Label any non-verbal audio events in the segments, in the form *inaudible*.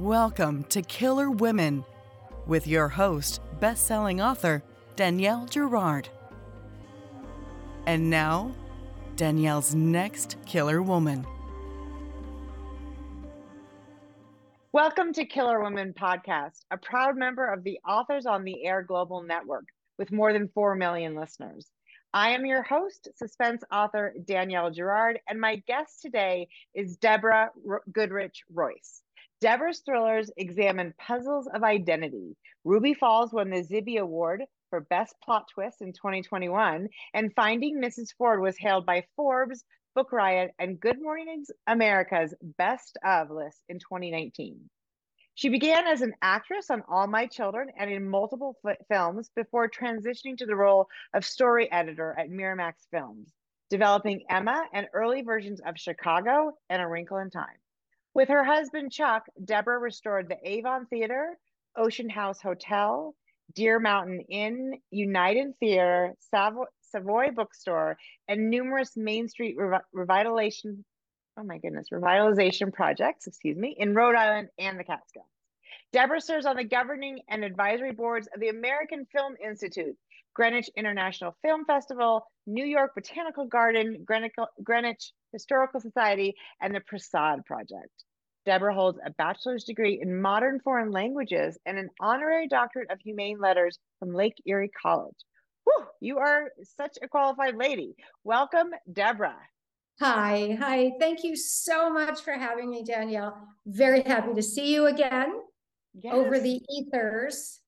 Welcome to Killer Women with your host, best-selling author Danielle Girard. And now, Danielle's next killer woman. Welcome to Killer Women Podcast, a proud member of the Authors on the Air Global Network with more than 4 million listeners. I am your host, suspense author Danielle Girard, and my guest today is Deborah Goodrich Royce. Deborah's thrillers examine puzzles of identity. Ruby Falls won the Zibby Award for Best Plot Twist in 2021, and Finding Mrs. Ford was hailed by Forbes, Book Riot, and Good Morning America's Best of list in 2019. She began as an actress on All My Children and in multiple f- films before transitioning to the role of story editor at Miramax Films, developing Emma and early versions of Chicago and A Wrinkle in Time. With her husband Chuck, Deborah restored the Avon Theater, Ocean House Hotel, Deer Mountain Inn, United Theater, Savoy, Savoy Bookstore, and numerous Main Street revi- revitalization, oh my goodness, revitalization projects, excuse me, in Rhode Island and the Catskills. Deborah serves on the governing and advisory boards of the American Film Institute, Greenwich International Film Festival, New York Botanical Garden, Greenwich, Historical Society, and the Prasad Project. Deborah holds a bachelor's degree in modern foreign languages and an honorary doctorate of humane letters from Lake Erie College. Whew, you are such a qualified lady. Welcome, Deborah. Hi, hi. Thank you so much for having me, Danielle. Very happy to see you again yes. over the ethers.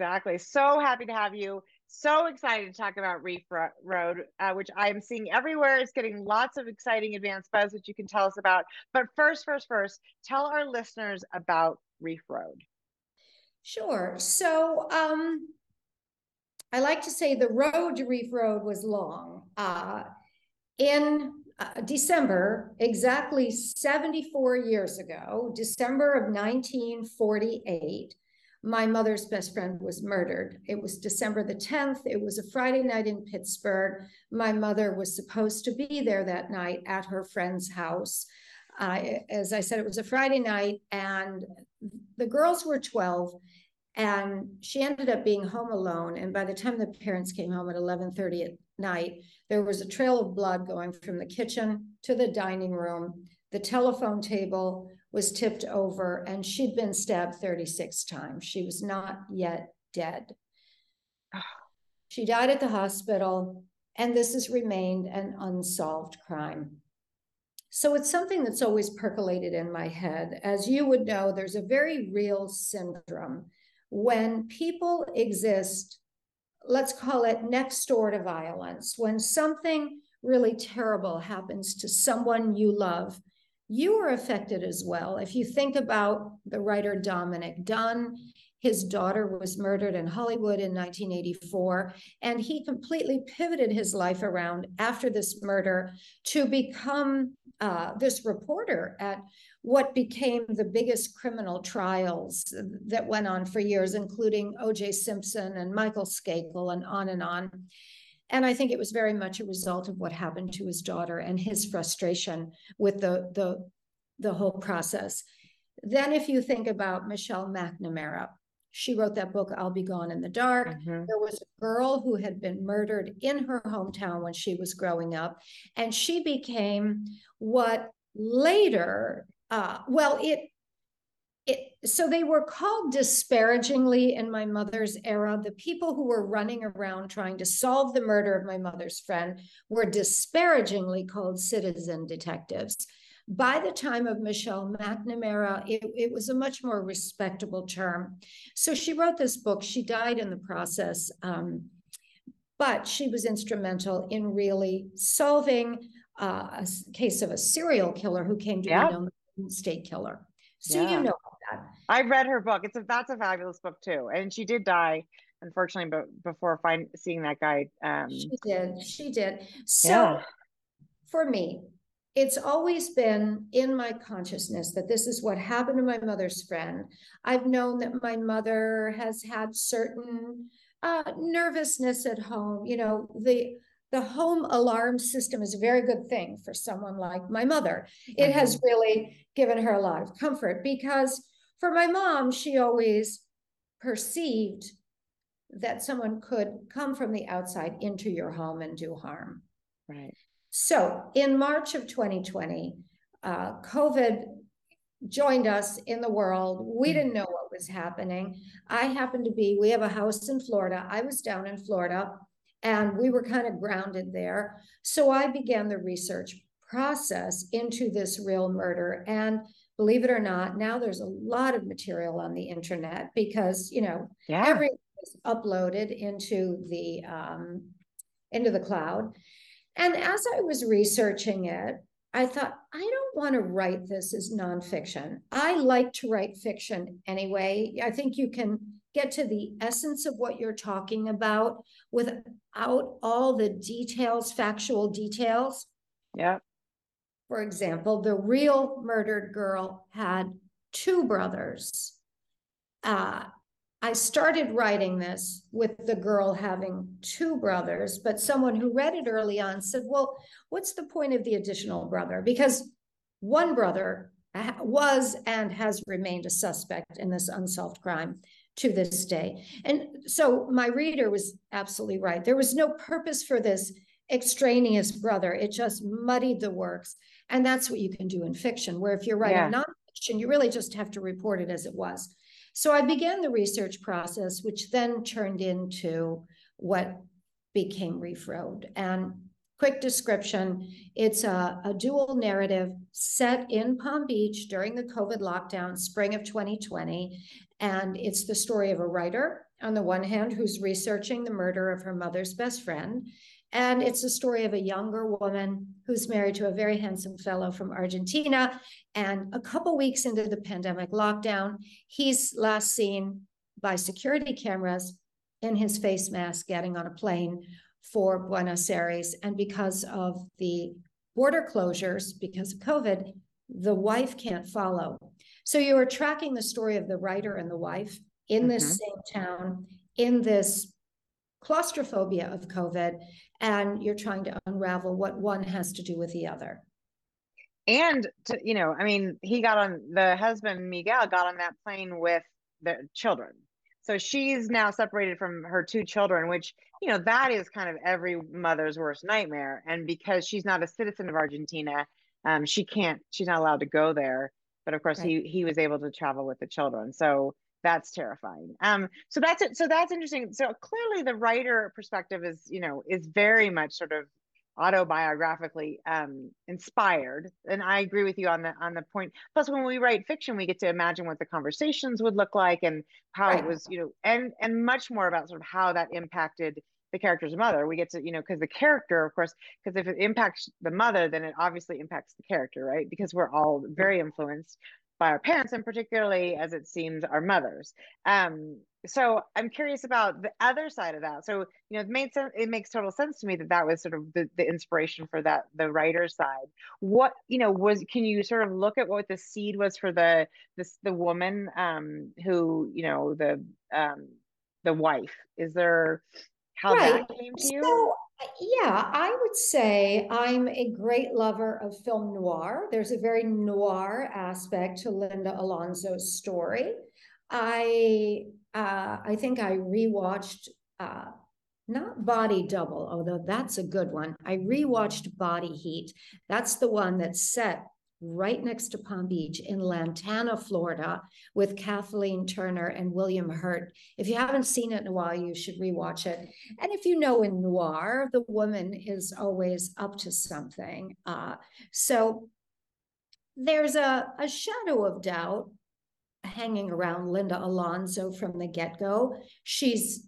Exactly. So happy to have you. So excited to talk about Reef Road, uh, which I am seeing everywhere. It's getting lots of exciting advanced buzz, which you can tell us about. But first, first, first, tell our listeners about Reef Road. Sure. So, um, I like to say the road to Reef Road was long. Uh, in uh, December, exactly 74 years ago, December of 1948, my mother's best friend was murdered. It was December the 10th. It was a Friday night in Pittsburgh. My mother was supposed to be there that night at her friend's house. As I said, it was a Friday night, and the girls were 12, and she ended up being home alone. And by the time the parents came home at 11:30 at night, there was a trail of blood going from the kitchen to the dining room. The telephone table was tipped over and she'd been stabbed 36 times. She was not yet dead. *sighs* She died at the hospital, and this has remained an unsolved crime. So it's something that's always percolated in my head. As you would know, there's a very real syndrome when people exist, let's call it next door to violence, when something really terrible happens to someone you love you were affected as well. If you think about the writer Dominick Dunne, his daughter was murdered in Hollywood in 1984, and he completely pivoted his life around after this murder to become uh, this reporter at what became the biggest criminal trials that went on for years, including O.J. Simpson and Michael Skakel, and on and on. And I think it was very much a result of what happened to his daughter and his frustration with the, the, the whole process. Then, if you think about Michelle McNamara, she wrote that book, I'll Be Gone in the Dark. Mm-hmm. There was a girl who had been murdered in her hometown when she was growing up, and she became what later, uh, well, it it, so they were called disparagingly in my mother's era. The people who were running around trying to solve the murder of my mother's friend were disparagingly called citizen detectives. By the time of Michelle McNamara, it, it was a much more respectable term. So she wrote this book. She died in the process, um, but she was instrumental in really solving uh, a case of a serial killer who came to be known as state killer. So yeah. you know. I read her book. It's a that's a fabulous book too. And she did die, unfortunately, but before find seeing that guy. Um, she did. She did. So yeah. for me, it's always been in my consciousness that this is what happened to my mother's friend. I've known that my mother has had certain uh, nervousness at home. You know, the the home alarm system is a very good thing for someone like my mother. It mm-hmm. has really given her a lot of comfort because for my mom, she always perceived that someone could come from the outside into your home and do harm. Right. So in March of 2020, uh, COVID joined us in the world. We mm-hmm. didn't know what was happening. I happened to be, we have a house in Florida. I was down in Florida and we were kind of grounded there. So I began the research process into this real murder. And believe it or not, now there's a lot of material on the internet because, you know, yeah. everything is uploaded into the um, into the cloud. And as I was researching it, I thought, I don't want to write this as nonfiction. I like to write fiction anyway. I think you can get to the essence of what you're talking about without all the details, factual details. Yeah. For example, the real murdered girl had two brothers. Uh, I started writing this with the girl having two brothers, but someone who read it early on said, Well, what's the point of the additional brother? Because one brother was and has remained a suspect in this unsolved crime to this day. And so my reader was absolutely right. There was no purpose for this extraneous brother, it just muddied the works. And that's what you can do in fiction, where if you're writing yeah. nonfiction, you really just have to report it as it was. So I began the research process, which then turned into what became Reef Road. And quick description it's a, a, dual narrative set in Palm Beach during the COVID lockdown, spring of 2020. And it's the story of a writer, on the one hand, who's researching the murder of her mother's best friend. And it's a story of a younger woman who's married to a very handsome fellow from Argentina. And a couple weeks into the pandemic lockdown, he's last seen by security cameras in his face mask getting on a plane for Buenos Aires. And because of the border closures, because of COVID, the wife can't follow. So you are tracking the story of the writer and the wife in this mm-hmm. same town, in this claustrophobia of COVID, and you're trying to unravel what one has to do with the other. And to, you know, I mean, he got on the husband Miguel got on that plane with the children. So she's now separated from her two children, which, you know, that is kind of every mother's worst nightmare. And because she's not a citizen of Argentina, um, she can't, she's not allowed to go there. But of course, right. he he was able to travel with the children. So that's terrifying um so that's it so that's interesting so clearly the writer perspective is you know is very much sort of autobiographically um inspired and i agree with you on the on the point. plus when we write fiction we get to imagine what the conversations would look like and how right. it was you know and and much more about sort of how that impacted the character's mother we get to you know because the character of course because if it impacts the mother then it obviously impacts the character right because we're all very influenced by our parents and particularly as it seems our mothers. Um, so i'm curious about the other side of that. So you know it made sense it makes total sense to me that that was sort of the, the inspiration for that the writer side. What you know was can you sort of look at what the seed was for the this the woman um who you know the um the wife? Is there how right. that came to you? so yeah, I would say I'm a great lover of film noir. There's a very noir aspect to Linda Alonso's story. I uh, I think I rewatched uh, not Body Double, although that's a good one. I rewatched Body Heat. That's the one that's set right next to Palm Beach in Lantana, Florida, with Kathleen Turner and William Hurt. If you haven't seen it in a while, you should rewatch it. And if you know in noir, the woman is always up to something. Uh, so there's a, a shadow of doubt hanging around Linda Alonso from the get go. She's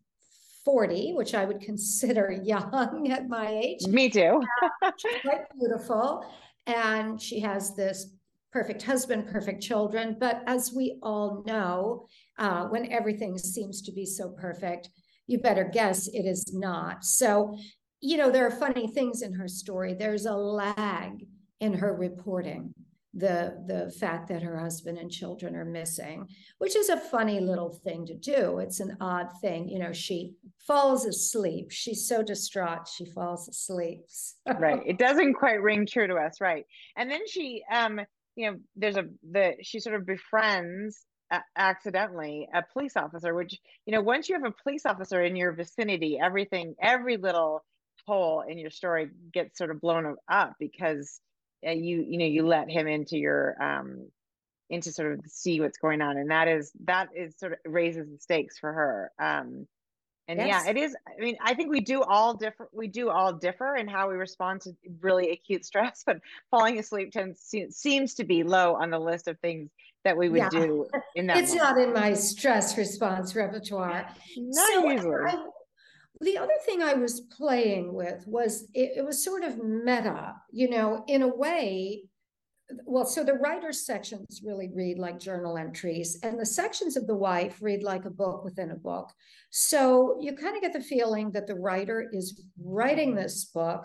40, which I would *laughs* consider young at my age. Me too. uh, quite beautiful and she has this perfect husband, perfect children. But as we all know, uh, when everything seems to be so perfect, you better guess it is not. So, you know, there are funny things in her story. There's a lag in her reporting. The the fact that her husband and children are missing which is a funny little thing to do. It's an odd thing you know she falls asleep. She's so distraught she falls asleep. *laughs* Right. It doesn't quite ring true to us. Right. And then she um you know there's a the she sort of befriends uh, accidentally a police officer which you know once you have a police officer in your vicinity everything every little hole in your story gets sort of blown up because you you know you let him into your um into sort of see what's going on and that is that is sort of raises the stakes for her um and yes. yeah it is i mean i think we do all differ we do all differ in how we respond to really acute stress *laughs* but falling asleep tends seems to be low on the list of things that we would yeah. do in that it's moment. not in my stress response repertoire not so usually I, the other thing I was playing with was it, it, was sort of meta, you know, in a way. Well, so the writer's sections really read like journal entries, and the sections of the wife read like a book within a book. So you kind of get the feeling that the writer is writing this book,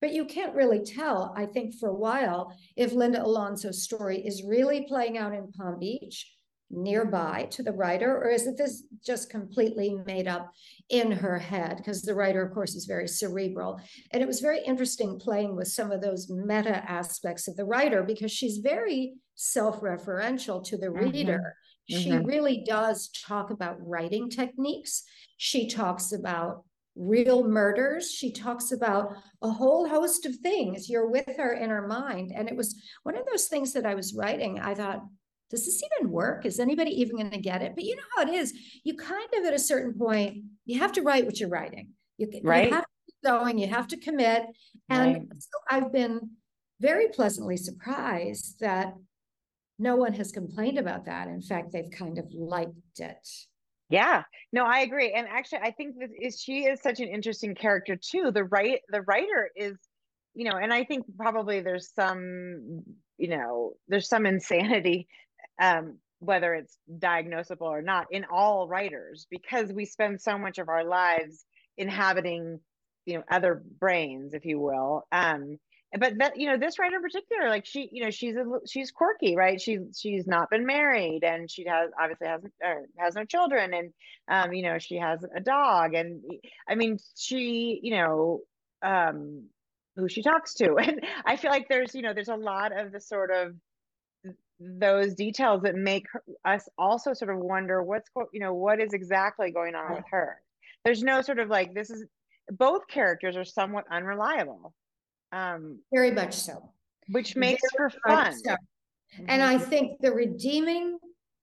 but you can't really tell, I think, for a while, if Linda Alonso's story is really playing out in Palm Beach nearby to the writer, or is it this just completely made up in her head? Because the writer, of course, is very cerebral. And it was very interesting playing with some of those meta aspects of the writer because she's very self referential to the mm-hmm. reader. She mm-hmm. really does talk about writing techniques. She talks about real murders. She talks about a whole host of things. You're with her in her mind. And it was one of those things that I was writing. I thought, does this even work? Is anybody even going to get it? But you know how it is. You kind of at a certain point, you have to write what you're writing. You, right. you have to keep going, you have to commit. And right. so I've been very pleasantly surprised that no one has complained about that. In fact, they've kind of liked it. Yeah, no, I agree. And actually, I think this is she is such an interesting character too. The right the writer is, you know, and I think probably there's some, you know, there's some insanity um, whether it's diagnosable or not, in all writers, because we spend so much of our lives inhabiting, you know, other brains, if you will. Um, but that you know this writer in particular like she you know she's a she's quirky right she's she's not been married and she has obviously hasn't has no children and um you know she has a dog and i mean she you know um who she talks to *laughs* and i feel like there's you know there's a lot of the sort of those details that make us also sort of wonder what's you know what is exactly going on with her. There's no sort of like this is both characters are somewhat unreliable um very much so. which makes very for fun. so. and i think the redeeming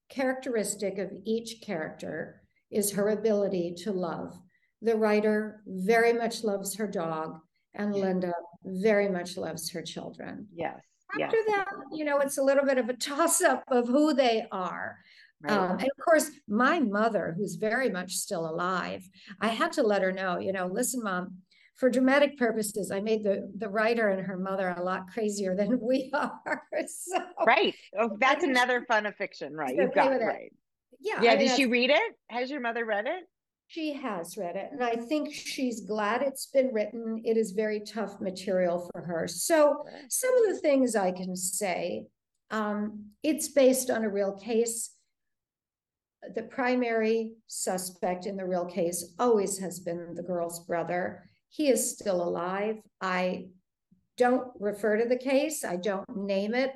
characteristic of each character is her ability to love. The writer very much loves her dog and linda very much loves her children. Yes after yes. that, you know, it's a little bit of a *laughs* toss up of who they are. Right. Um, and of course, my mother, who's very much still alive, I had to let her know, you know, listen, mom, for dramatic purposes, I made the the writer and her mother a lot crazier than *laughs* we are. *laughs* So, right. Oh, that's another fun of fiction, right? You've got right. Yeah. Yeah. I mean, did she read it? Has your mother read it? She has read it, and I think she's glad it's been written. It is very tough material for her. So, some of the things I can say um, it's based on a real case. The primary suspect in the real case always has been the girl's brother. He is still alive. I don't refer to the case, I don't name it.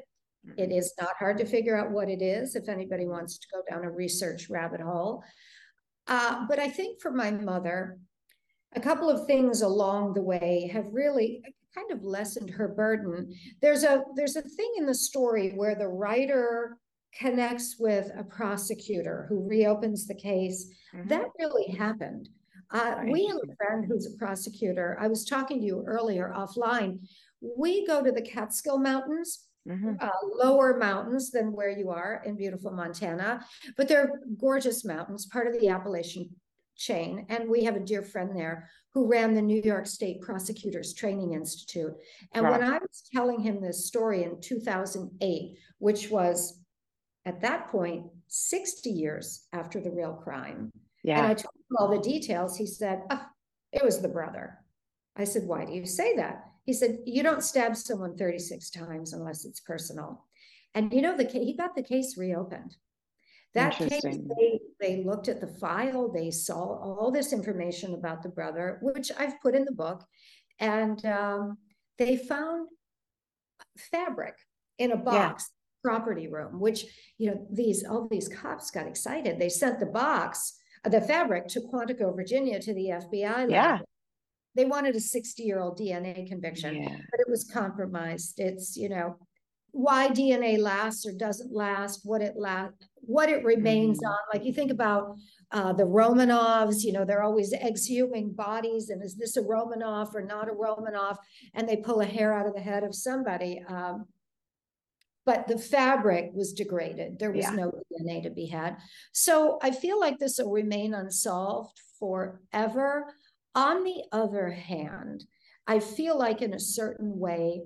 It mm-hmm. not hard to figure out what it is if anybody wants to go down a research rabbit hole. Uh, but I think for my mother, a couple of things along the way have really kind of lessened her burden. There's a there's a thing in the story where the writer connects with a prosecutor who reopens the case. Mm-hmm. That really happened. Uh, we have a friend who's a prosecutor. I was talking to you earlier offline. We go to the Catskill Mountains Mm-hmm. Uh, lower mountains than where you are in beautiful Montana, but they're gorgeous mountains, part of the Appalachian chain. And we have a dear friend there who ran the New York State Prosecutors Training Institute. And when I was telling him this story in 2008, which was at that point 60 years after the real crime, yeah. and I told him all the details, he said, oh, It was the brother. I said, Why do you say that? He said, You don't stab someone 36 times unless it's personal. And you know, the he got the case reopened. That case, they, they looked at the file, they saw all this information about the brother, which I've put in the book, and um, they found fabric in a box yeah. property room, which you know these all these cops got excited. They sent the box, uh, the fabric, to Quantico, Virginia, to the FBI lab. They wanted a 60 year old DNA conviction, yeah. but it was compromised. It's, you know, why DNA lasts or doesn't last, what it last, what it remains mm-hmm. on. Like you think about uh, the Romanovs, you know, they're always exhuming bodies, and is this a Romanov or not a Romanov? And they pull a hair out of the head of somebody. Um, but the fabric was degraded. There was yeah. no DNA to be had. So I feel like this will remain unsolved forever. On the other hand, I feel like in a certain way,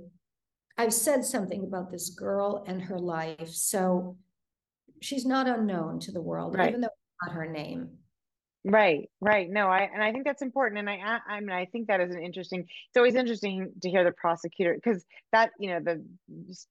I've said something about this girl and her life. So she's not unknown to the world, right. even though it's not her name. Right, right. No, I and I think that's important. And I, I mean, I think that is an interesting. It's always interesting to hear the prosecutor because that, you know, the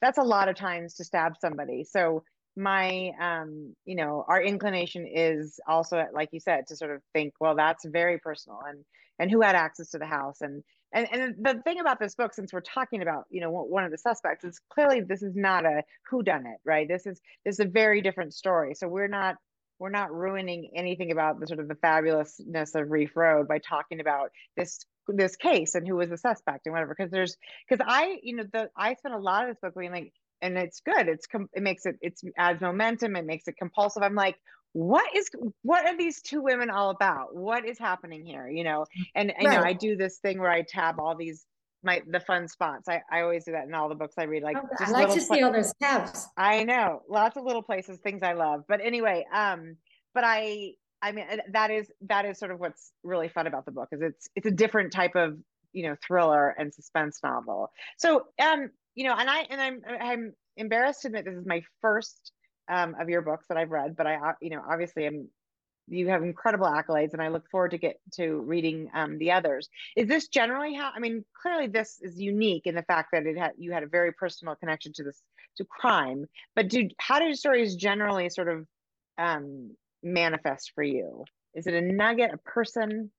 that's a lot of times to stab somebody. So my, um, you know, our inclination is also, like you said, to sort of think, well, that's very personal, and and who had access to the house, and and and the thing about this book, since we're talking about, you know, one of the suspects, is clearly this is not a who done it, right? This is this is a very different story. So we're not we're not ruining anything about the sort of the fabulousness of Reef Road by talking about this this case and who was the suspect and whatever. Because there's because I you know the I spent a lot of this book being like, and it's good. It's it makes it it's adds momentum. It makes it compulsive. I'm like, what is what are these two women all about? What is happening here you know? And right. you know i do this thing where i tab all these my the fun spots. I, I always do that in all the books i read like oh, i like to see all those tabs. I know. Lots of little places things i love. But anyway um but i i mean that is that is sort of what's really fun about the book is it's it's a different type of you know thriller and suspense novel. So um you know and i and i'm i'm embarrassed to admit this is my first um, of your books that I've read, but I, you know, obviously am you have incredible accolades and I look forward to get to reading um, the others. Is this generally how, I mean, clearly this is unique in the fact that it had, you had a very personal connection to this, to crime, but do, how do stories generally sort of um, manifest for you? Is it a nugget, a person?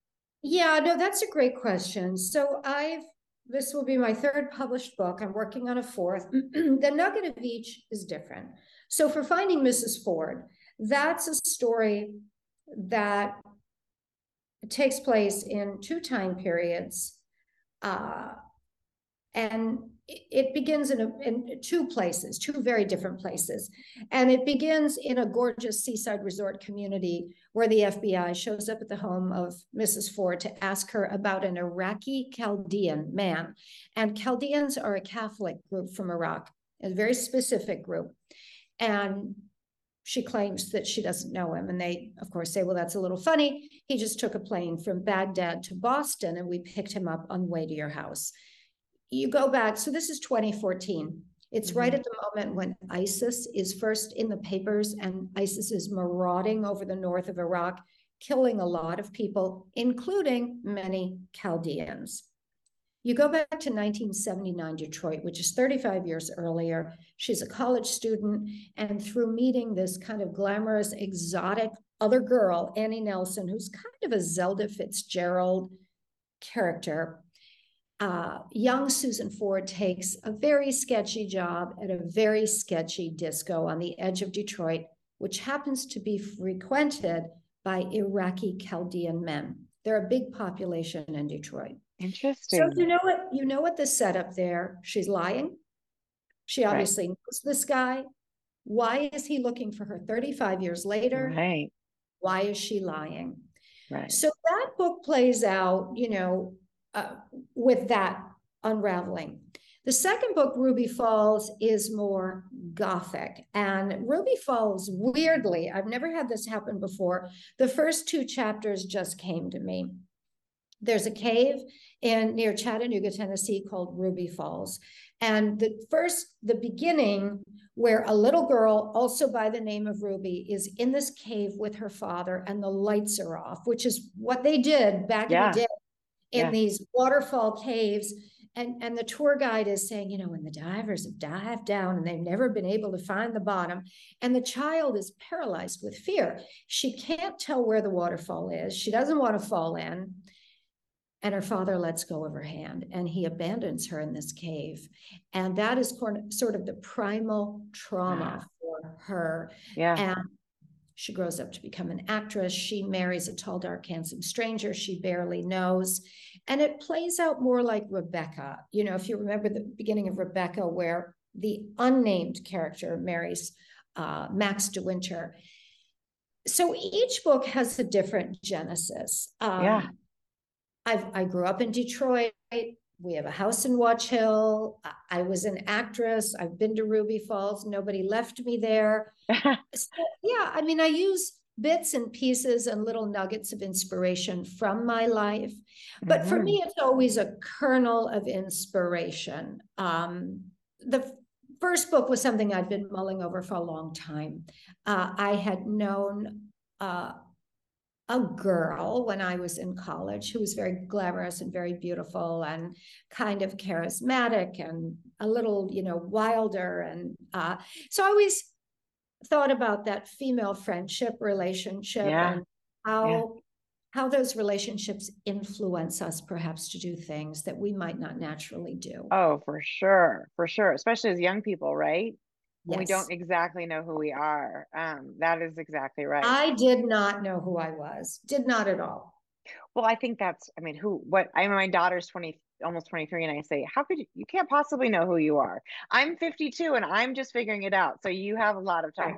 Yeah, no, that's a great question. So I've, this will be my third published book. I'm working on a fourth. *clears throat* the nugget of each is different. So for finding Mrs. Ford, that's a story that takes place in two time periods. Uh, and it begins in, a, in two places, two very different places. And it begins in a gorgeous seaside resort community where the FBI shows up at the home of Mrs. Ford to ask her about an Iraqi Chaldean man. And Chaldeans are a Catholic group from Iraq, a very specific group. And she claims that she doesn't know him. And they, of course, say, well, that's a little funny. He just took a plane from Baghdad to Boston and we picked him up on the way to your house. You go back, so this is 2014. It's mm-hmm. right at the moment when ISIS is first in the papers and ISIS is marauding over the north of Iraq, killing a lot of people, including many Chaldeans. You go back to 1979 Detroit, which is 35 years earlier. She's a college student, and through meeting this kind of glamorous, exotic other girl, Annie Nelson, who's kind of a Zelda Fitzgerald character, uh, young Susan Ford takes a very sketchy job at a very sketchy disco on the edge of Detroit, which happens to be frequented by Iraqi Chaldean men. They're a big population in Detroit. Interesting. So you know what you know what the setup there. She's lying. She obviously right. knows this guy. Why is he looking for her 35 years later? Right. Why is she lying? Right. So that book plays out, you know, uh, with that unraveling. The second book, Ruby Falls, is more gothic. And Ruby Falls, weirdly, I've never had this happen before. The first two chapters just came to me. There's a cave in near Chattanooga, Tennessee called Ruby Falls. And the first, the beginning, where a little girl, also by the name of Ruby, is in this cave with her father and the lights are off, which is what they did back yeah. in the day in yeah. these waterfall caves. and and the tour guide is saying, you know, when the divers have dived down and they've never been able to find the bottom, and the child is paralyzed with fear. She can't tell where the waterfall is. She doesn't want to fall in. And her father lets go of her hand and he abandons her in this cave. And that is sort of the primal trauma for her. Yeah. And she grows up to become an actress. She marries a tall, dark, handsome stranger she barely knows. And it plays out more like Rebecca. You know, if you remember the beginning of Rebecca, where the unnamed character marries uh, Max de Winter. So each book has a different genesis. Um, yeah. I've, I grew up in Detroit. We have a house in Watch Hill. I was an actress. I've been to Ruby Falls. Nobody left me there. *laughs* so, yeah, I mean, I use bits and pieces and little nuggets of inspiration from my life. But mm-hmm. for me, it's always a kernel of inspiration. Um, the first book was something I'd been mulling over for a long time. Uh, I had known uh, a girl when I was in college who was very glamorous and very beautiful and kind of charismatic and a little, you know, wilder. And uh, so I always thought about that female friendship relationship yeah. and how yeah. how those relationships influence us perhaps to do things that we might not naturally do. Oh, for sure. For sure. Especially as young people, right? Yes. We don't exactly know who we are. Um, that is exactly right. I did not know who I was. Did not at all. Well, I think that's, I mean, who, what, I mean, my daughter's 20, almost 23 and I say, how could you, you can't possibly know who you are. I'm 52 and I'm just figuring it out. So you have a lot of time, right.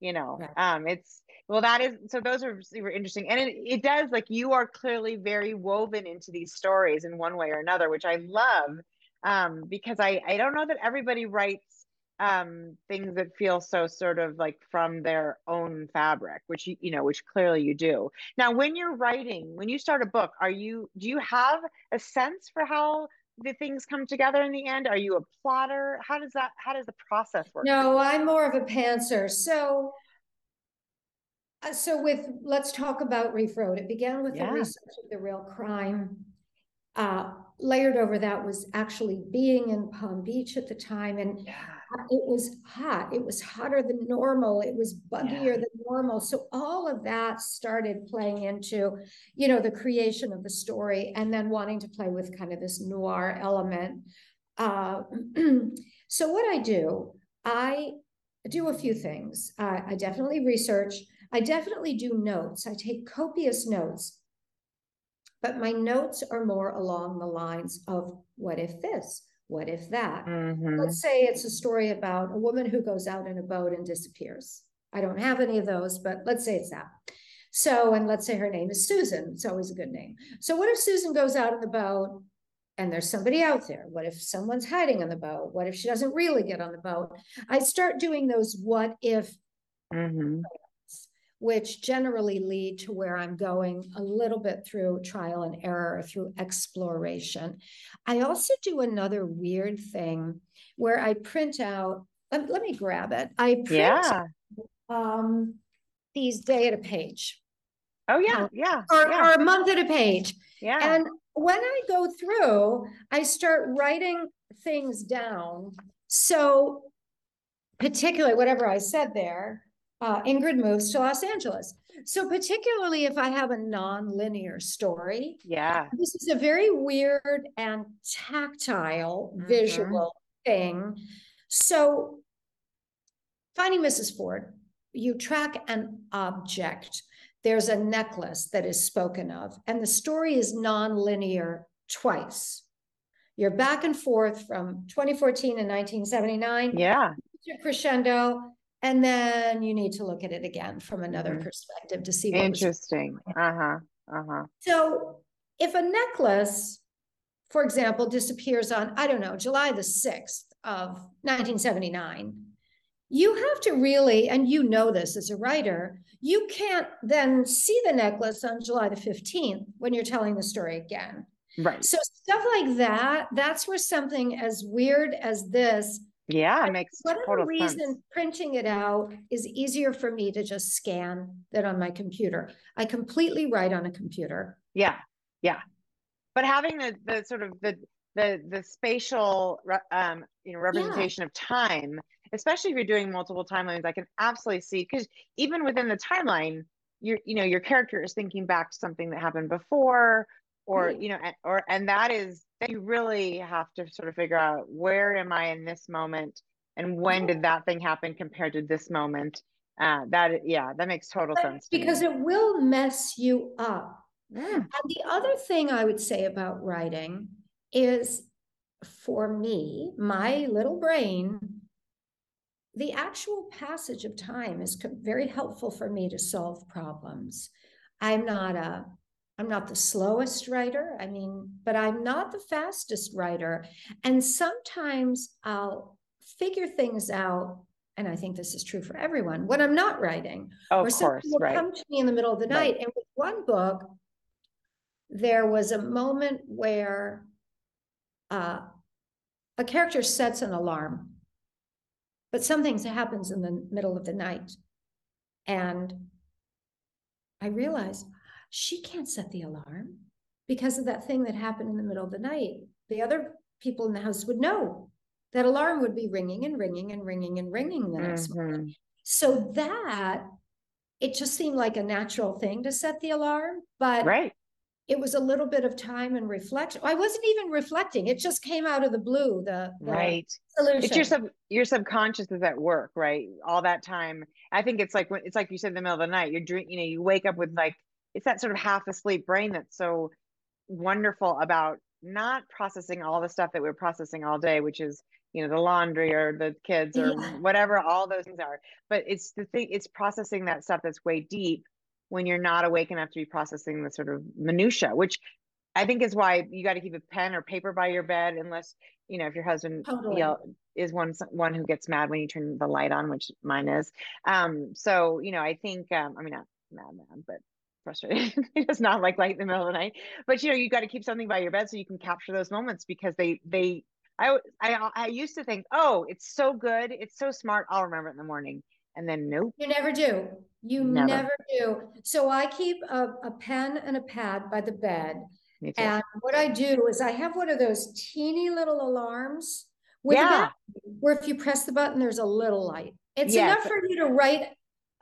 you know, right. um, it's, well, that is, so those are super interesting. And it, it does like, you are clearly very woven into these stories in one way or another, which I love. Um, because I, I don't know that everybody writes um things that feel so sort of like from their own fabric which you, you know which clearly you do. Now when you're writing when you start a book are you do you have a sense for how the things come together in the end? Are you a plotter? How does that how does the process work no i'm more of a pantser. So uh, so with let's talk about reef road it began with yeah. the research of the real crime. Uh, layered over that was actually being in palm beach at the time and yeah it was hot. It was hotter than normal. It was buggier yeah. than normal. So all of that started playing into, you know, the creation of the story and then wanting to play with kind of this noir element. Uh, *clears throat* so what I do, I do a few things. Uh, I definitely research. I definitely do notes. I take copious notes. But my notes are more along the lines of what if this? What if that? Mm-hmm. Let's say it's a story about a woman who goes out in a boat and disappears. I don't have any of those, but let's say it's that. So, and let's say her name is Susan. It's always a good name. So, what if Susan goes out in the boat and there's somebody out there? What if someone's hiding on the boat? What if she doesn't really get on the boat? I start doing those what if mm-hmm which generally lead to where I'm going a little bit through trial and error, through exploration. I also do another weird thing where I print out, let, let me grab it. I print yeah. um, these day at a page. Oh, yeah, yeah, or, yeah. or a month at a page. Yeah. And when I go through, I start writing things down. So, particularly whatever I said there, uh, Ingrid moves to Los Angeles. So, particularly if I have a non-linear story, yeah, this is a very weird and tactile mm-hmm. visual thing. So, finding Mrs. Ford, you track an object. There's a necklace that is spoken of, and the story is non-linear twice. You're back and forth from 2014 and 1979. Yeah. Crescendo and then you need to look at it again from another mm-hmm. perspective to see what's interesting. uh-huh uh-huh. So if a necklace for example disappears on i don't know july the 6th of 1979 you have to really and you know this as a writer you can't then see the necklace on july the 15th when you're telling the story again. Right. So stuff like that that's where something as weird as this yeah, it makes whatever total reason sense. printing it out is easier for me to just scan than on my computer. I completely write on a computer. Yeah, yeah. But having the the sort of the the the spatial um you know representation yeah. of time especially if you're doing multiple timelines i can absolutely see because even within the timeline your you know your character is thinking back to something that happened before or right. you know or and that is you really have to sort of figure out where am i in this moment? And when did that thing happen compared to this moment? Uh, that yeah that makes total but sense because it will mess you up. Mm. and the other thing i would say about writing is for me my little brain the actual passage of time is very helpful for me to solve problems. I'm not a I'm not the slowest writer. I mean, but I'm not the fastest writer. And sometimes I'll figure things out. And I think this is true for everyone when I'm not writing. Oh, of course, will right. come to me in the middle of the night. Right. And with one book, there was a moment where uh, a character sets an alarm, but something happens in the middle of the night. And I realized she can't set the alarm because of that thing that happened in the middle of the night. The other people in the house would know that alarm would be ringing and ringing and ringing and ringing the next mm-hmm. morning. So that it just seemed like a natural thing to set the alarm, but right. it was a little bit of time and reflection. I wasn't even reflecting; it just came out of the blue. The, the right solution. It's your sub your subconscious is at work, right? All that time. I think it's like when it's like you said in the middle of the night. You're dreaming. You know, you wake up with like it's that sort of half asleep brain that's so wonderful about not processing all the stuff that we're processing all day, which is you know the laundry or the kids or yeah. whatever all those things are. But it's the thing; it's processing that stuff that's way deep when you're not awake enough to be processing the sort of minutia, which I think is why you got to keep a pen or paper by your bed, unless you know if your husband totally. you know, is one one who gets mad when you turn the light on, which mine is. Um, so you know, I think um, I mean not mad, mad, but frustrated. he *laughs* does not like light in the middle of the night. But you know, you got to keep something by your bed so you can capture those moments because they they I I uh, I used to think, oh, it's so good, it's so smart, I'll remember it in the morning. And then nope. You never do. You never, never do. So I keep a, a pen and a pad by the bed. And what I do is I have one of those teeny little alarms with yeah. where if you press the button, there's a little light. It's yes. enough for you to write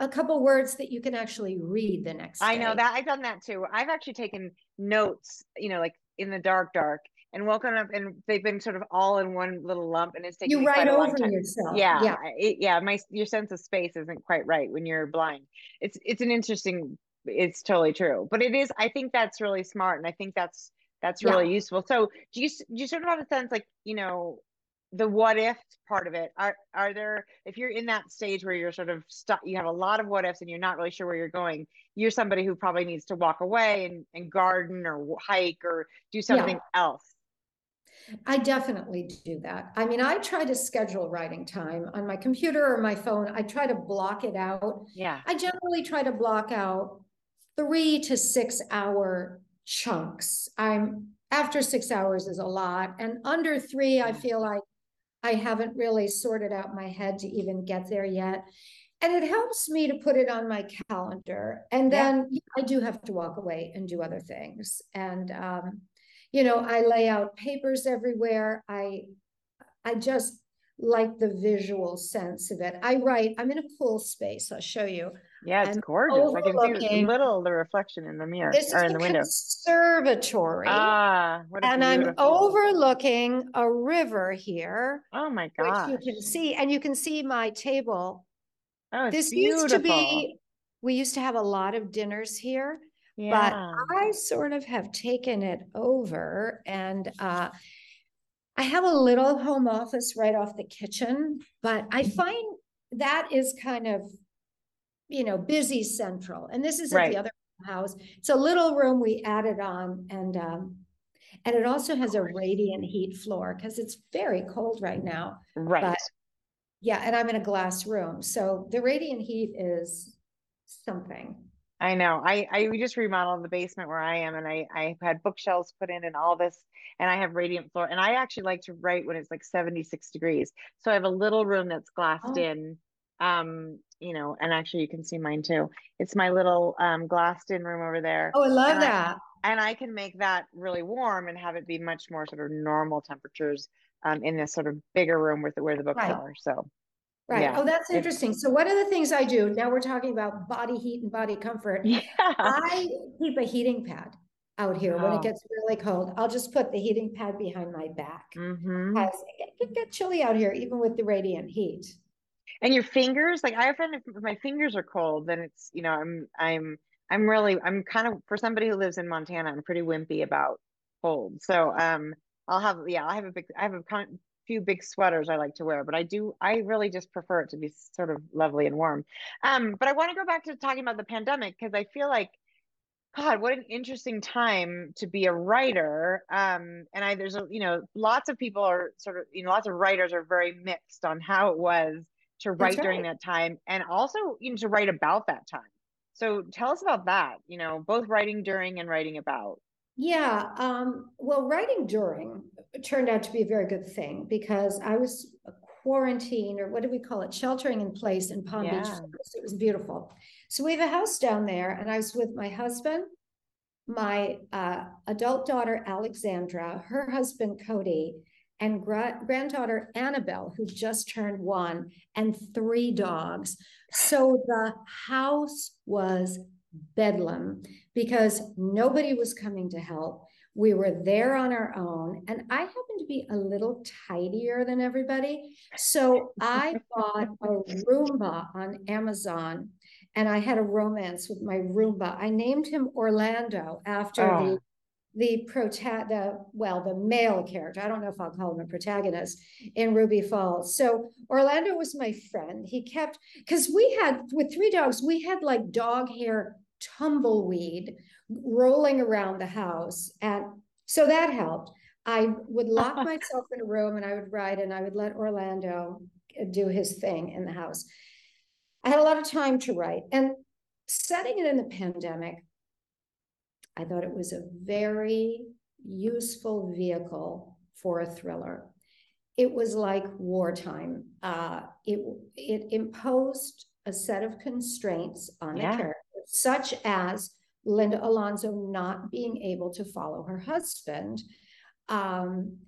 a couple words that you can actually read the next I day. know that I've done that too. I've actually taken notes, you know, like in the dark, dark, and woken up, and they've been sort of all in one little lump, and it's taken you write over yourself. Yeah, yeah, it, yeah. My your sense of space isn't quite right when you're blind. It's it's an interesting. It's totally true, but it is. I think that's really smart, and I think that's that's really yeah. useful. So do you do you sort of have a sense like you know the what if part of it are are there if you're in that stage where you're sort of stuck you have a lot of what ifs and you're not really sure where you're going you're somebody who probably needs to walk away and, and garden or hike or do something yeah. else I definitely do that. I mean, I try to schedule writing time on my computer or my phone. I try to block it out. Yeah. I generally try to block out three to six hour chunks. I'm after six hours is a lot. And under three, I mm. feel like I haven't really sorted out my head to even get there yet. And it helps me to put it on my calendar. And then yeah. I do have to walk away and do other things. And um, you know, I lay out papers everywhere. I I just like the visual sense of it. I write, I'm in a cool space. I'll show you. Yeah, it's gorgeous. I can see a little the reflection in the mirror this or in the window. Conservatory. Ah, and I'm overlooking a river here. Oh my god! Which you can see, and you can see my table. Oh, this beautiful. used to be. We used to have a lot of dinners here, yeah. but I sort of have taken it over, and uh, I have a little home office right off the kitchen. But I find that is kind of you know, busy central. And this is at right. the other house. It's a little room we added on and um and it also has a radiant heat floor because it's very cold right now. Right. But, yeah, and I'm in a glass room. So the radiant heat is something. I know. I I we just remodeled the basement where I am and I I had bookshelves put in and all this and I have radiant floor and I actually like to write when it's like 76 degrees. So I have a little room that's glassed oh. in um you know and actually you can see mine too it's my little um glassed in room over there oh i love and that I, and I can make that really warm and have it be much more sort of normal temperatures um, in this sort of bigger room with where the books Right. are. So Right. Yeah, Oh, that's interesting. So one of the things I do, now we're talking about body heat and body comfort. yeah, I keep a heating pad out here when Oh. it gets really cold. I'll just put the heating pad behind my back. Mm-hmm. It can get chilly out here, even with the radiant heat. And your fingers, like I find if my fingers are cold, then it's you know I'm I'm I'm really I'm kind of for somebody who lives in Montana, I'm pretty wimpy about cold. So um I'll have yeah I have a big I have a con- few big sweaters I like to wear, but I do I really just prefer it to be sort of lovely and warm. Um, but I want to go back to talking about the pandemic because I feel like God, what an interesting time to be a writer. Um, and I there's a you know lots of people are sort of you know lots of writers are very mixed on how it was to write during that time and also you know to write about that time. So tell us about that. You know, both writing during and writing about. Yeah, um, well, writing during turned out to be a very good thing because I was quarantined, or what do we call it, sheltering in place in Palm Beach. Yeah. Florida. It was beautiful. So we have a house down there, and I was with my husband, my uh, adult daughter Alexandra, her husband Cody, and gra- granddaughter Annabelle, who just turned one, and three dogs. So the house was bedlam because nobody was coming to help. We were there on our own, and I happened to be a little tidier than everybody. So I bought a Roomba on Amazon, and I had a romance with my Roomba. I named him Orlando after Oh. the the prota the well the male character i don't know if i'll call him a protagonist in ruby falls. So orlando was my friend. He kept because we had with three dogs we had like dog hair tumbleweed rolling around the house and so that helped. I would lock *laughs* myself in a room and i would write and i would let orlando do his thing in the house. I had a lot of time to write and setting it in the pandemic I thought it was a very useful vehicle for a thriller. It was like wartime. Uh, it it imposed a set of constraints on Yeah. the character, such as Linda Alonso not being able to follow her husband, um,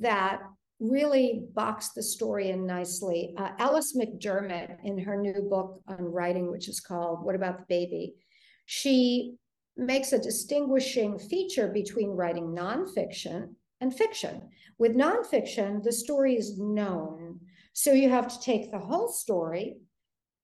that really boxed the story in nicely. Uh, Alice McDermott, in her new book on writing, which is called "What About the Baby," she makes a distinguishing feature between writing nonfiction and fiction. With nonfiction, the story is known. So you have to take the whole story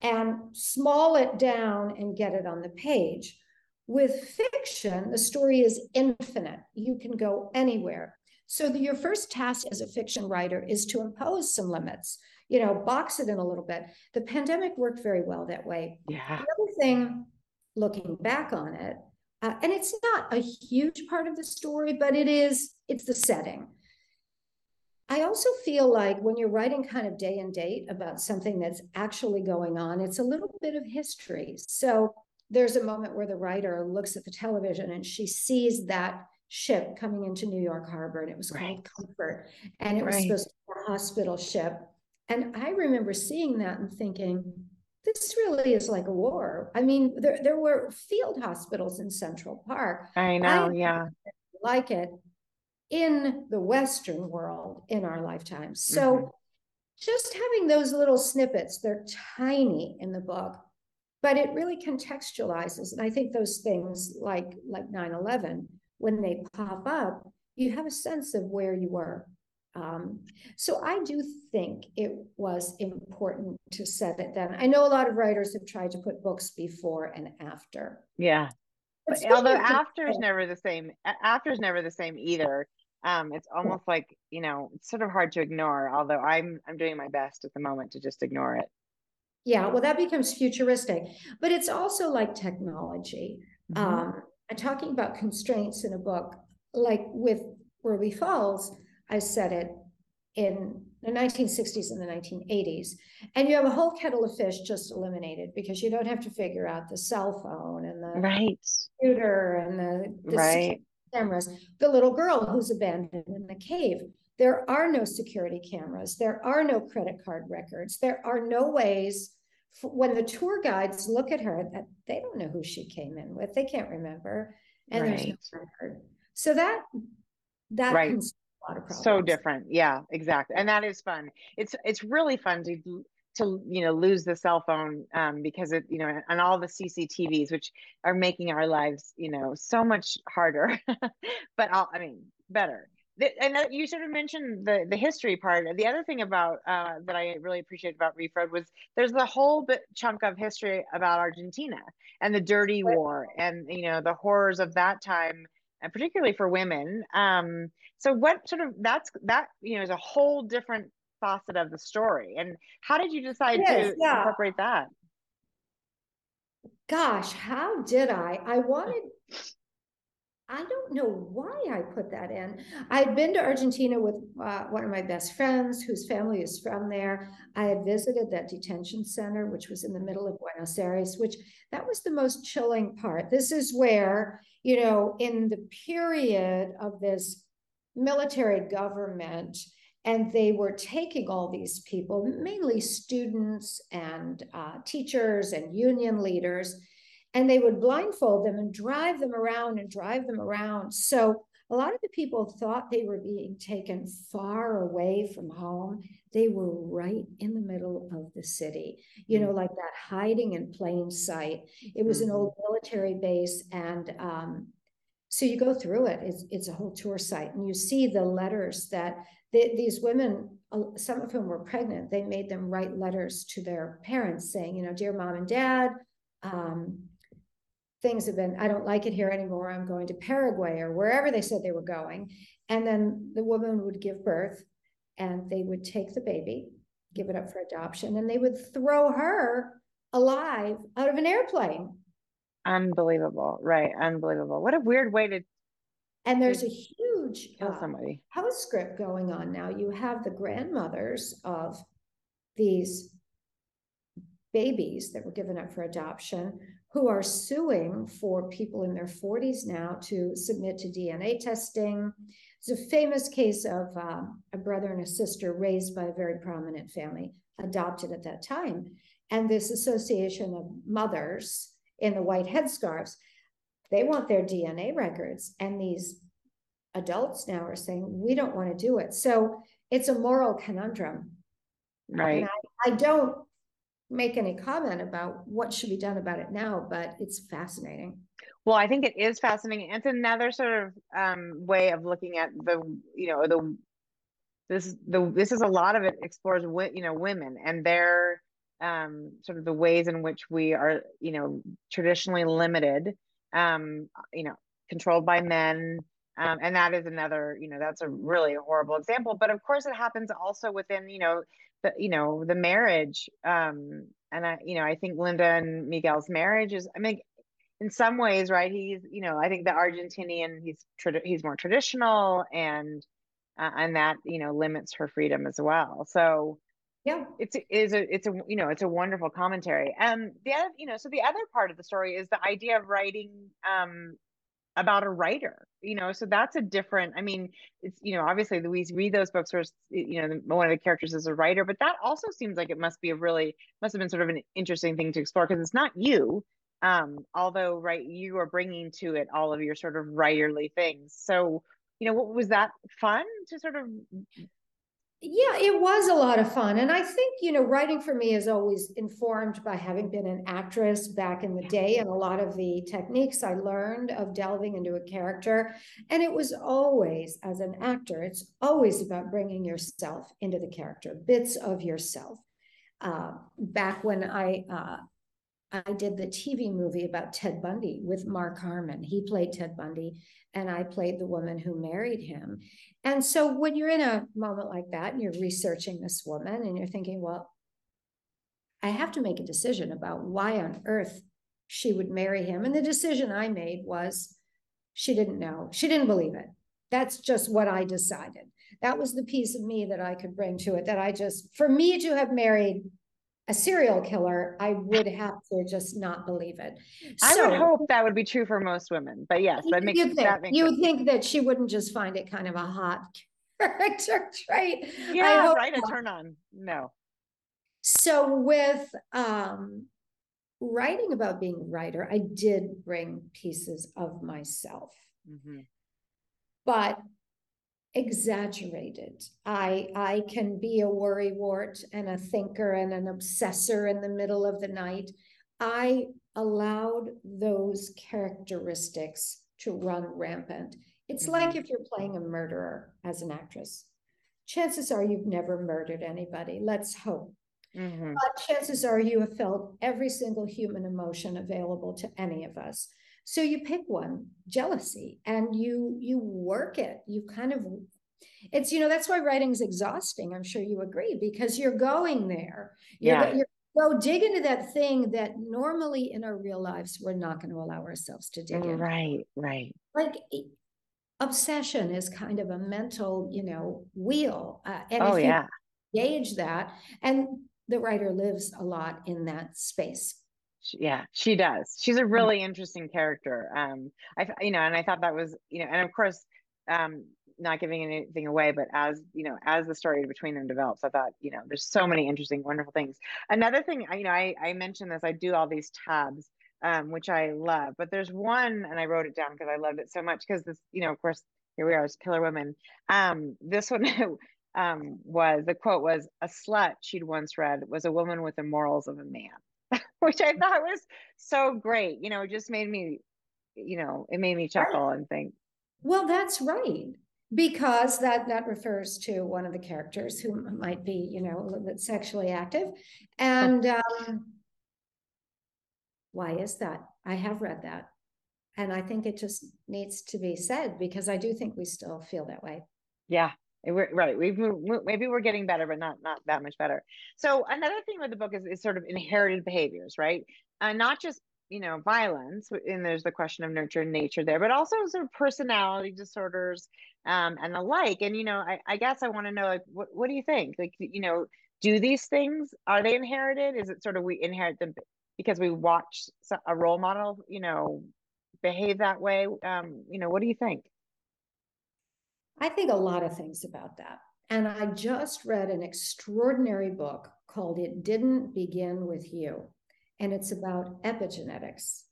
and small it down and get it on the page. With fiction, the story is infinite. You can go anywhere. So the, your first task as a fiction writer is to impose some limits, you know, box it in a little bit. The pandemic worked very well that way. Yeah. The other thing, looking back on it, uh, and it's not a huge part of the story, but it is, it's the setting. I also feel like when you're writing kind of day and date about something that's actually going on, it's a little bit of history. So there's a moment where the writer looks at the television and she sees that ship coming into New York Harbor, and it was called Right. Comfort, and it was supposed to be a hospital ship. And I remember seeing that and thinking, this really is like a war. I mean, there, there were field hospitals in Central Park I know. I- yeah. like it in the Western world in our lifetime. So Mhm. just having those little snippets, they're tiny in the book, but it really contextualizes. And I think those things like like 9-11, when they pop up, you have a sense of where you were. Um, so I do think it was important to set it then. I know a lot of writers have tried to put books before and after. Yeah. But But although after is never the same, after is never the same either. Um, it's almost like, you know, it's sort of hard to ignore, although I'm I'm doing my best at the moment to just ignore it. Yeah, well, that becomes futuristic, but it's also like technology. Mhm. Um, and talking about constraints in a book, like with Ruby Falls, I said it in the 1960s and the 1980s. And you have a whole kettle of fish just eliminated because you don't have to figure out the cell phone and the Right. computer and the, the Right. cameras. The little girl who's abandoned in the cave. There are no security cameras. There are no credit card records. There are no ways for, when the tour guides look at her that they don't know who she came in with. They can't remember. and right. there's no record. So that that right. A lot of problems. So different. Yeah, exactly. And that is fun. It's it's really fun to to you know lose the cell phone um, because it you know and all the CCTVs which are making our lives you know so much harder *laughs* but I'll, I mean better and you sort of mentioned the the history part. The other thing about uh, that I really appreciate about Reef Road was there's a whole bit chunk of history about Argentina and the Dirty War and you know the horrors of that time, and particularly for women. Um, so what sort of that's that you know is a whole different facet of the story. And how did you decide to yeah. incorporate that? Gosh, how did I? I wanted I don't know why I put that in. I had been to Argentina with uh, one of my best friends whose family is from there. I had visited that detention center, which was in the middle of Buenos Aires, which that was the most chilling part. This is where, you know, in the period of this military government, and they were taking all these people, mainly students and uh, teachers and union leaders, and they would blindfold them and drive them around and drive them around. So a lot of the people thought they were being taken far away from home. They were right in the middle of the city, you know, mm-hmm. like that hiding in plain sight. It was an old mm-hmm. military base. And um, so you go through it, it's, it's a whole tour site, and you see the letters that the, these women, some of whom were pregnant, they made them write letters to their parents saying, you know, dear mom and dad, um, things have been, I don't like it here anymore. I'm going to Paraguay or wherever they said they were going. And then the woman would give birth and they would take the baby, give it up for adoption, and they would throw her alive out of an airplane. Unbelievable. Right. Unbelievable. What a weird way to. And there's a huge kill uh, somebody. script going on now. You have the grandmothers of these babies that were given up for adoption who are suing for people in their 40s now to submit to DNA testing. It's a famous case of uh, a brother and a sister raised by a very prominent family, adopted at that time. And this association of mothers in the white headscarves, they want their DNA records. And these adults now are saying, we don't want to do it. So it's a moral conundrum. Right. I, I don't make any comment about what should be done about it now, but it's fascinating. Well, I think it is fascinating. It's another sort of um, way of looking at the, you know, the this the this is a lot of it explores you know women and their um, sort of the ways in which we are you know traditionally limited, um, you know, controlled by men. Um, and that is another, you know, that's a really horrible example. But of course, it happens also within, you know, the you know the marriage um and i you know i think linda and miguel's marriage is i mean in some ways right he's you know i think the argentinian he's he's more traditional and uh, and that you know limits her freedom as well. So yeah. it's it is a it's a you know it's a wonderful commentary. And the other you know so the other part of the story is the idea of writing um about a writer you know so that's a different i mean it's you know obviously louise read those books where you know one of the characters is a writer but that also seems like it must be a really must have been sort of an interesting thing to explore because it's not you um although right you are bringing to it all of your sort of writerly things. So you know what was that fun to sort of yeah, it was a lot of fun. And I think, you know, writing for me is always informed by having been an actress back in the day and a lot of the techniques I learned of delving into a character. And it was always, as an actor, it's always about bringing yourself into the character, bits of yourself. Uh, back when I, uh, I did the TV movie about Ted Bundy with Mark Harmon. He played Ted Bundy, and I played the woman who married him. And so when you're in a moment like that and you're researching this woman and you're thinking, well, I have to make a decision about why on earth she would marry him. And the decision I made was she didn't know, she didn't believe it. That's just what I decided. That was the piece of me that I could bring to it that I just, for me to have married a serial killer, I would have to just not believe it. I so, would hope that would be true for most women, but yes, that makes, think, that makes you sense. think that she wouldn't just find it kind of a hot *laughs* character trait. Yeah, right. A turn on. No. So with um writing about being a writer, I did bring pieces of myself, mm-hmm. but exaggerated. I I can be a worrywart and a thinker and an obsessor in the middle of the night. I allowed those characteristics to run rampant. It's mm-hmm. like if you're playing a murderer as an actress. Chances are you've never murdered anybody. Let's hope. Mm-hmm. But chances are you have felt every single human emotion available to any of us. So you pick one, jealousy, and you you work it. You kind of it's you know that's why writing's exhausting. I'm sure you agree because you're going there. You're, yeah. You're, go dig into that thing that normally in our real lives we're not going to allow ourselves to dig in. Right, right. Like obsession is kind of a mental, you know, wheel. Uh, and oh, if you yeah. gauge that, and the writer lives a lot in that space. Yeah, she does. She's a mm. really interesting character. Um, I, you know, and I thought that was, you know, and of course, um, not giving anything away, but as you know, as the story between them develops, I thought, you know, there's so many interesting, wonderful things. Another thing, you know, I, I mentioned this, I do all these tabs, um, which I love, but there's one, and I wrote it down because I loved it so much because this, you know, of course, here we are as killer women. Um, this one *laughs* um, was the quote was a slut she'd once read was a woman with the morals of a man, *laughs* which I thought was so great. You know, it just made me, you know, it made me chuckle and think. Well, that's right because that that refers to one of the characters who might be you know a little bit sexually active and *laughs* um, why is that i have read that and i think it just needs to be said because i do think we still feel that way yeah we're, right we've maybe we're getting better but not not that much better. So another thing with the book is, is sort of inherited behaviors right? Uh, not just you know violence and there's the question of nurture and nature there but also sort of personality disorders um, and the like. And you know i, I guess i want to know like what, what do you think? Like you know do these things are they inherited? Is it sort of we inherit them because we watch a role model you know behave that way? Um, you know what do you think i think a lot of things about that and i just read an extraordinary book called it didn't begin with you and it's about epigenetics.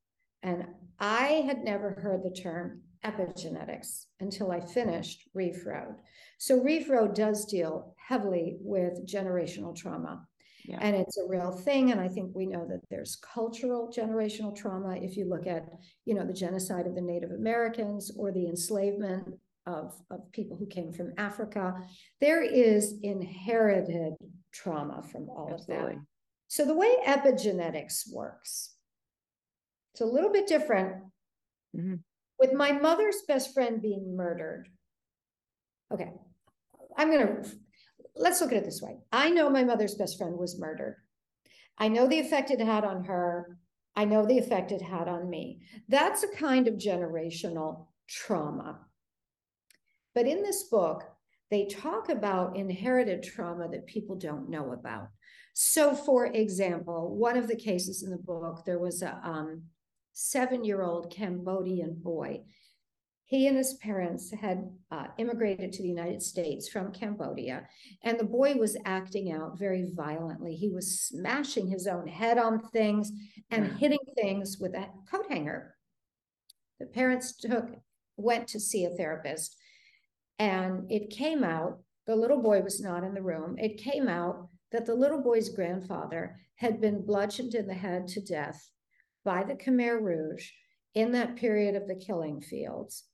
And I had never heard the term epigenetics until I finished Reef Road. So Reef Road does deal heavily with generational trauma. Yeah. And it's a real thing. And I think we know that there's cultural generational trauma. If you look at, you know, the genocide of the Native Americans or the enslavement of, of people who came from Africa, there is inherited trauma from all Absolutely. of that. So the way epigenetics works, it's a little bit different. Mm-hmm. With my mother's best friend being murdered. Okay, I'm gonna let's look at it this way. I know my mother's best friend was murdered. I know the effect it had on her. I know the effect it had on me. That's a kind of generational trauma. But in this book, they talk about inherited trauma that people don't know about. So, for example, one of the cases in the book, there was a um, seven year old Cambodian boy. He and his parents had uh, immigrated to the United States from Cambodia, and the boy was acting out very violently. He was smashing his own head on things and hitting things with a coat hanger. The parents took went to see a therapist, and it came out the little boy was not in the room. It came out that the little boy's grandfather had been bludgeoned in the head to death by the Khmer Rouge in that period of the killing fields.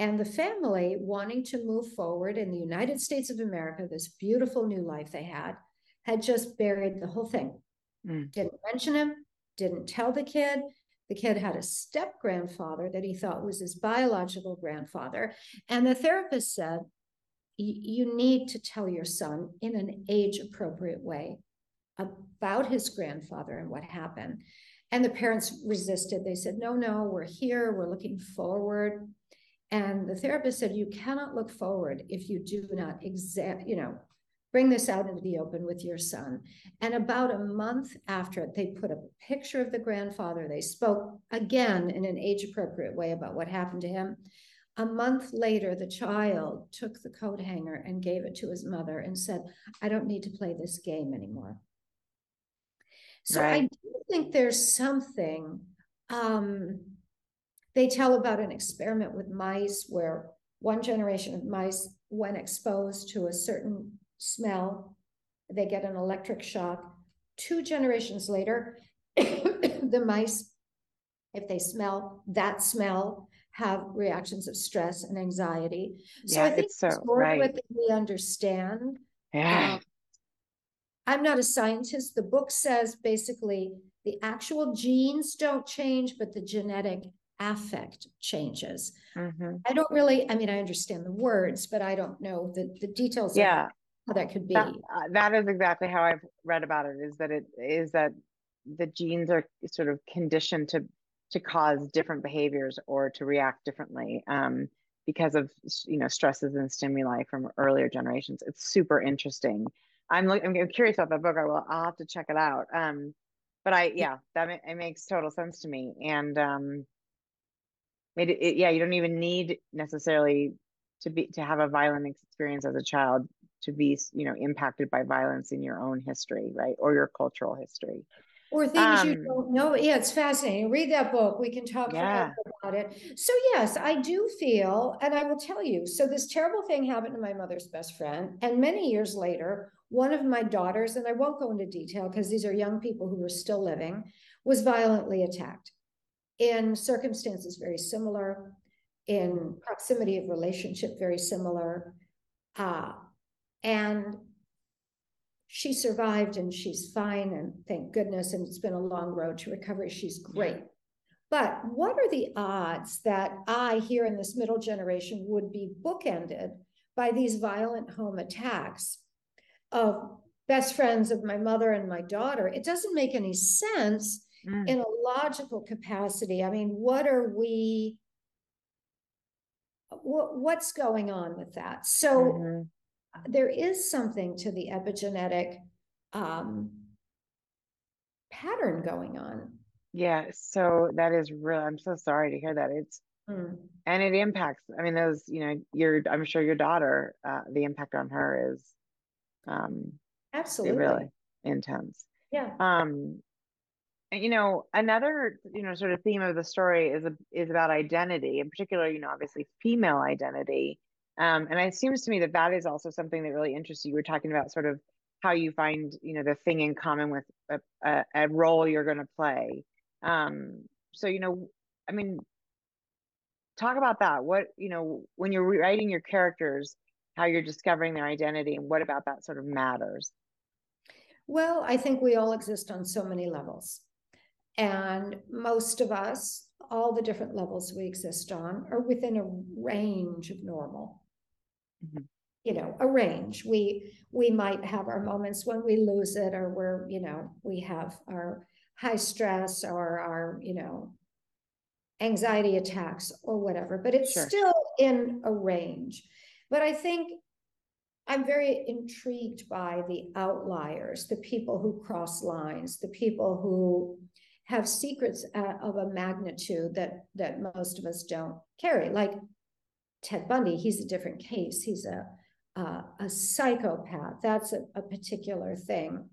And the family, wanting to move forward in the United States of America, this beautiful new life they had, had just buried the whole thing. Mm. Didn't mention him, didn't tell the kid. The kid had a step grandfather that he thought was his biological grandfather. And the therapist said, you need to tell your son in an age appropriate way about his grandfather and what happened. And the parents resisted. They said, No, no, we're here, we're looking forward. And the therapist said, You cannot look forward if you do not exact, you know, bring this out into the open with your son. And about a month after it, they put a picture of the grandfather. They spoke again in an age appropriate way about what happened to him. A month later, the child took the coat hanger and gave it to his mother and said, I don't need to play this game anymore. So right. I do think there's something. Um, they tell about an experiment with mice where one generation of mice, when exposed to a certain smell, they get an electric shock. Two generations later, *coughs* the mice, if they smell that smell, have reactions of stress and anxiety. So yeah, I think it's so, more right. what we understand. Yeah. Um, I'm not a scientist. The book says basically the actual genes don't change, but the genetic affect changes. Mm-hmm. I don't really, I mean, I understand the words, but I don't know the, the details. Yeah. How that could be. That, uh, that is exactly how I've read about it is that it is that the genes are sort of conditioned to to cause different behaviors or to react differently um, because of you know stresses and stimuli from earlier generations. It's super interesting. I'm I'm curious about that book. I will. I'll have to check it out. Um, but I yeah, that it makes total sense to me. And um, it, it yeah, you don't even need necessarily to be to have a violent experience as a child to be you know impacted by violence in your own history, right, or your cultural history or things um, you don't know. Yeah, it's fascinating. Read that book. We can talk yeah. about it. So, yes, I do feel, and I will tell you. So, this terrible thing happened to my mother's best friend. And many years later, one of my daughters, and I won't go into detail because these are young people who are still living, was violently attacked in circumstances very similar, in proximity of relationship very similar. Uh, and she survived and she's fine and thank goodness and it's been a long road to recovery. She's great. But what are the odds that i here in this middle generation would be bookended by these violent home attacks of best friends of my mother and my daughter? It doesn't make any sense mm. in a logical capacity. I mean what are we what, what's going on with that? So mm-hmm there is something to the epigenetic um, pattern going on. Yeah, so that is real. I'm so sorry to hear that. It's mm. and it impacts. I mean, those you know, your I'm sure your daughter, uh, the impact on her is um, absolutely really intense. Yeah. Um, you know, another you know sort of theme of the story is a, is about identity, in particular, you know, obviously female identity. Um, and it seems to me that that is also something that really interests you. You were talking about sort of how you find, you know, the thing in common with a, a, a role you're going to play. Um, so, you know, I mean, talk about that. What, you know, when you're writing your characters, how you're discovering their identity and what about that sort of matters? Well, I think we all exist on so many levels. And most of us, all the different levels we exist on, are within a range of normal mm-hmm. you know a range we we might have our moments when we lose it or we're you know we have our high stress or our you know anxiety attacks or whatever but it's sure. still in a range but i think i'm very intrigued by the outliers the people who cross lines the people who have secrets uh, of a magnitude that that most of us don't carry like Ted Bundy, he's a different case. He's a uh, a psychopath. That's a, a, particular thing.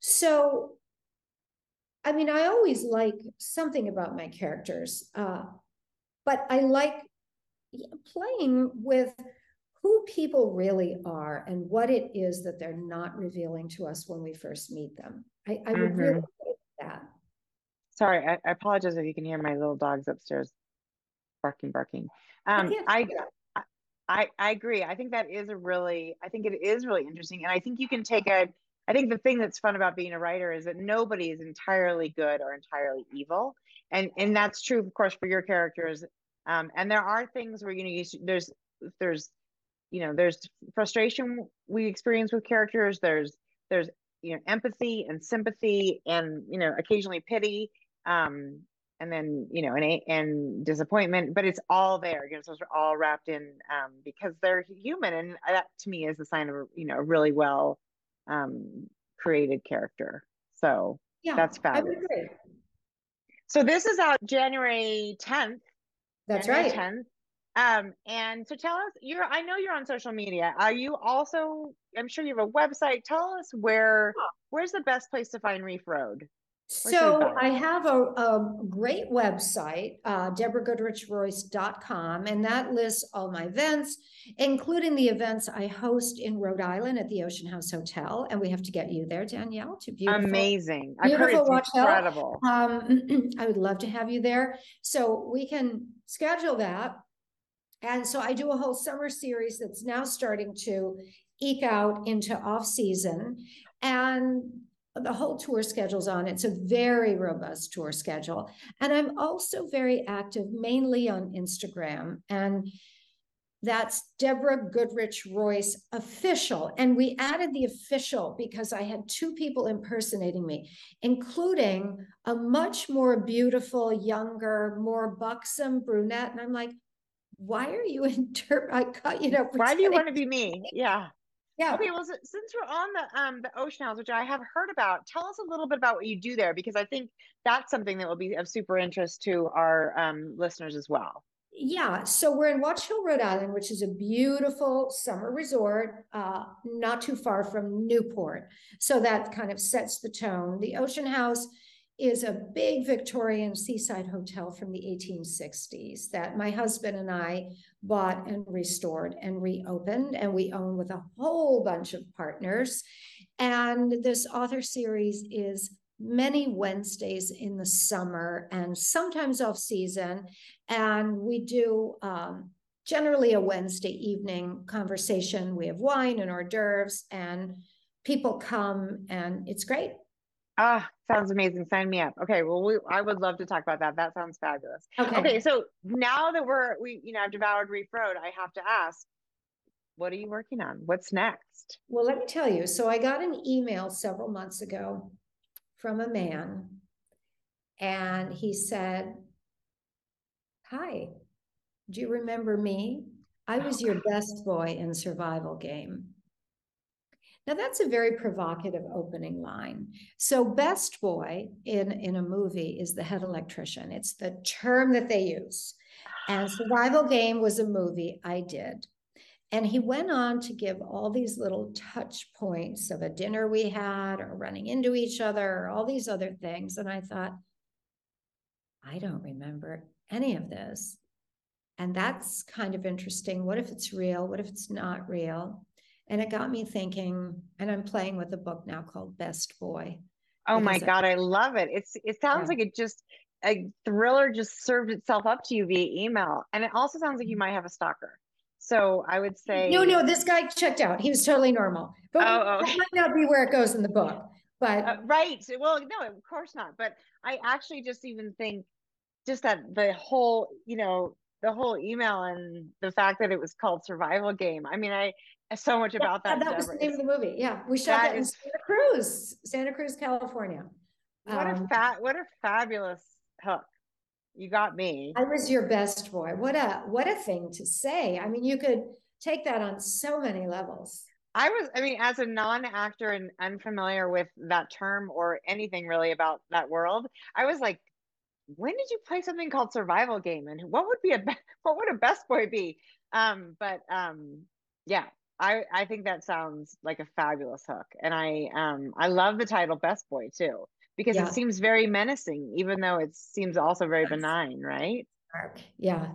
So, I mean, I always like something about my characters, uh, but I like playing with who people really are and what it is that they're not revealing to us when we first meet them. I, I would mm-hmm. really like that. Sorry, I, I apologize if you can hear my little dogs upstairs barking, barking. Um, I, I, I agree. I think that is a really, I think it is really interesting. And I think you can take a, I think the thing that's fun about being a writer is that nobody is entirely good or entirely evil. And, and that's true, of course, for your characters. Um, and there are things where, you know, you, there's, there's, you know, there's frustration we experience with characters. There's, there's, you know, empathy and sympathy and, you know, occasionally pity. Um, and then you know and and disappointment but it's all there you know so it's all wrapped in um, because they're human and that to me is a sign of you know a really well um, created character so yeah that's fabulous. so this is out january 10th that's january right. 10th um and so tell us you're i know you're on social media. Are you also i'm sure you have a website. Tell us where where's the best place to find reef road So I have a, a great website, uh, deborahgoodrichroyce.com, and that lists all my events, including the events I host in Rhode Island at the Ocean House Hotel. And we have to get you there, Danielle, to beautiful. Amazing. Beautiful I've incredible. Um, *clears throat* I would love to have you there. So we can schedule that. And so I do a whole summer series that's now starting to eke out into off season. And the whole tour schedule's on. It's a very robust tour schedule. And I'm also very active mainly on Instagram. And that's Deborah Goodrich Royce official. And we added the official because I had two people impersonating me, including a much more beautiful, younger, more buxom brunette. And I'm like, why are you *laughs* inter I cut, you know, why do you want to be me? Yeah. Yeah. Okay. Well, since we're on the um the ocean house, which I have heard about, tell us a little bit about what you do there because I think that's something that will be of super interest to our um, listeners as well. Yeah. So we're in Watch Hill, Rhode Island, which is a beautiful summer resort, uh, not too far from Newport. So that kind of sets the tone. The Ocean House is a big Victorian seaside hotel from the 1860s that my husband and I bought and restored and reopened, and we own with a whole bunch of partners. And this author series is many Wednesdays in the summer and sometimes off season. And we do um, generally a Wednesday evening conversation. We have wine and hors d'oeuvres, and people come, and it's great. Ah, sounds amazing. Sign me up. Okay, well, we, I would love to talk about that. That sounds fabulous. Okay. Okay, so now that we're we, you know, I've devoured Reef Road, I have to ask, what are you working on? What's next? Well, let me tell you. So I got an email several months ago from a man, and he said, "Hi, do you remember me? I was your *gasps* best boy in survival game." Now that's a very provocative opening line. So best boy in, in a movie is the head electrician. It's the term that they use. And *sighs* Survival Game was a movie I did. And he went on to give all these little touch points of a dinner we had or running into each other or all these other things. And I thought, I don't remember any of this. And that's kind of interesting. What if it's real? What if it's not real? And it got me thinking, and I'm playing with a book now called Best Boy. Oh my God, I, I love it. It's it sounds yeah. like it just a thriller just served itself up to you via email. And it also sounds like you mm-hmm. might have a stalker. So I would say No, no, this guy checked out. He was totally normal. But oh, that might not be where it goes in the book. But uh, right. Well, no, of course not. But I actually just even think just that the whole, you know, the whole email and the fact that it was called survival game. I mean, I so much about yeah, that. That was the name of the movie. Yeah, we shot that, that is, in Santa Cruz, Santa Cruz, California. What um, a fat, what a fabulous hook! You got me. I was your best boy. What a what a thing to say. I mean, you could take that on so many levels. I was, I mean, as a non-actor and unfamiliar with that term or anything really about that world, I was like, when did you play something called survival game and what would be a *laughs* what would a best boy be um but um yeah I, I think that sounds like a fabulous hook. And I um I love the title Best Boy too, because yeah. it seems very menacing, even though it seems also very benign, right? Dark. Yeah.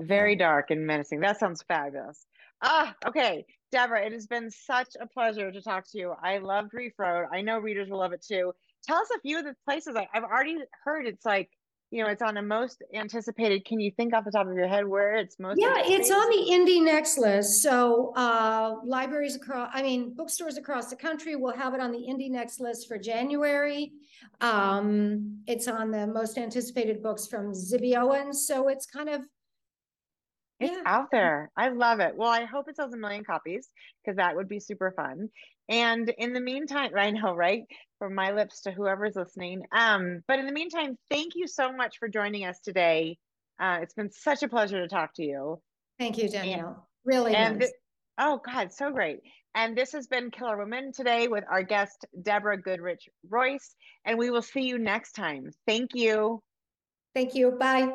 Very dark and menacing. That sounds fabulous. Ah, okay. Deborah, it has been such a pleasure to talk to you. I loved Reef Road. I know readers will love it too. Tell us a few of the places I, I've already heard it's like you know, it's on a most anticipated. Can you think off the top of your head where it's most? Yeah, it's on the Indie Next list. So uh, libraries across, I mean, bookstores across the country will have it on the Indie Next list for January. Um, it's on the most anticipated books from Zibby Owens. So it's kind of it's yeah. out there. I love it. Well, I hope it sells a million copies because that would be super fun. And in the meantime, I know, right? From my lips to whoever's listening. Um, but in the meantime, thank you so much for joining us today. Uh, it's been such a pleasure to talk to you. Thank you, Danielle. And, really and nice. oh God, so great. And this has been Killer Women today with our guest, Deborah Goodrich Royce. And we will see you next time. Thank you. Thank you. Bye.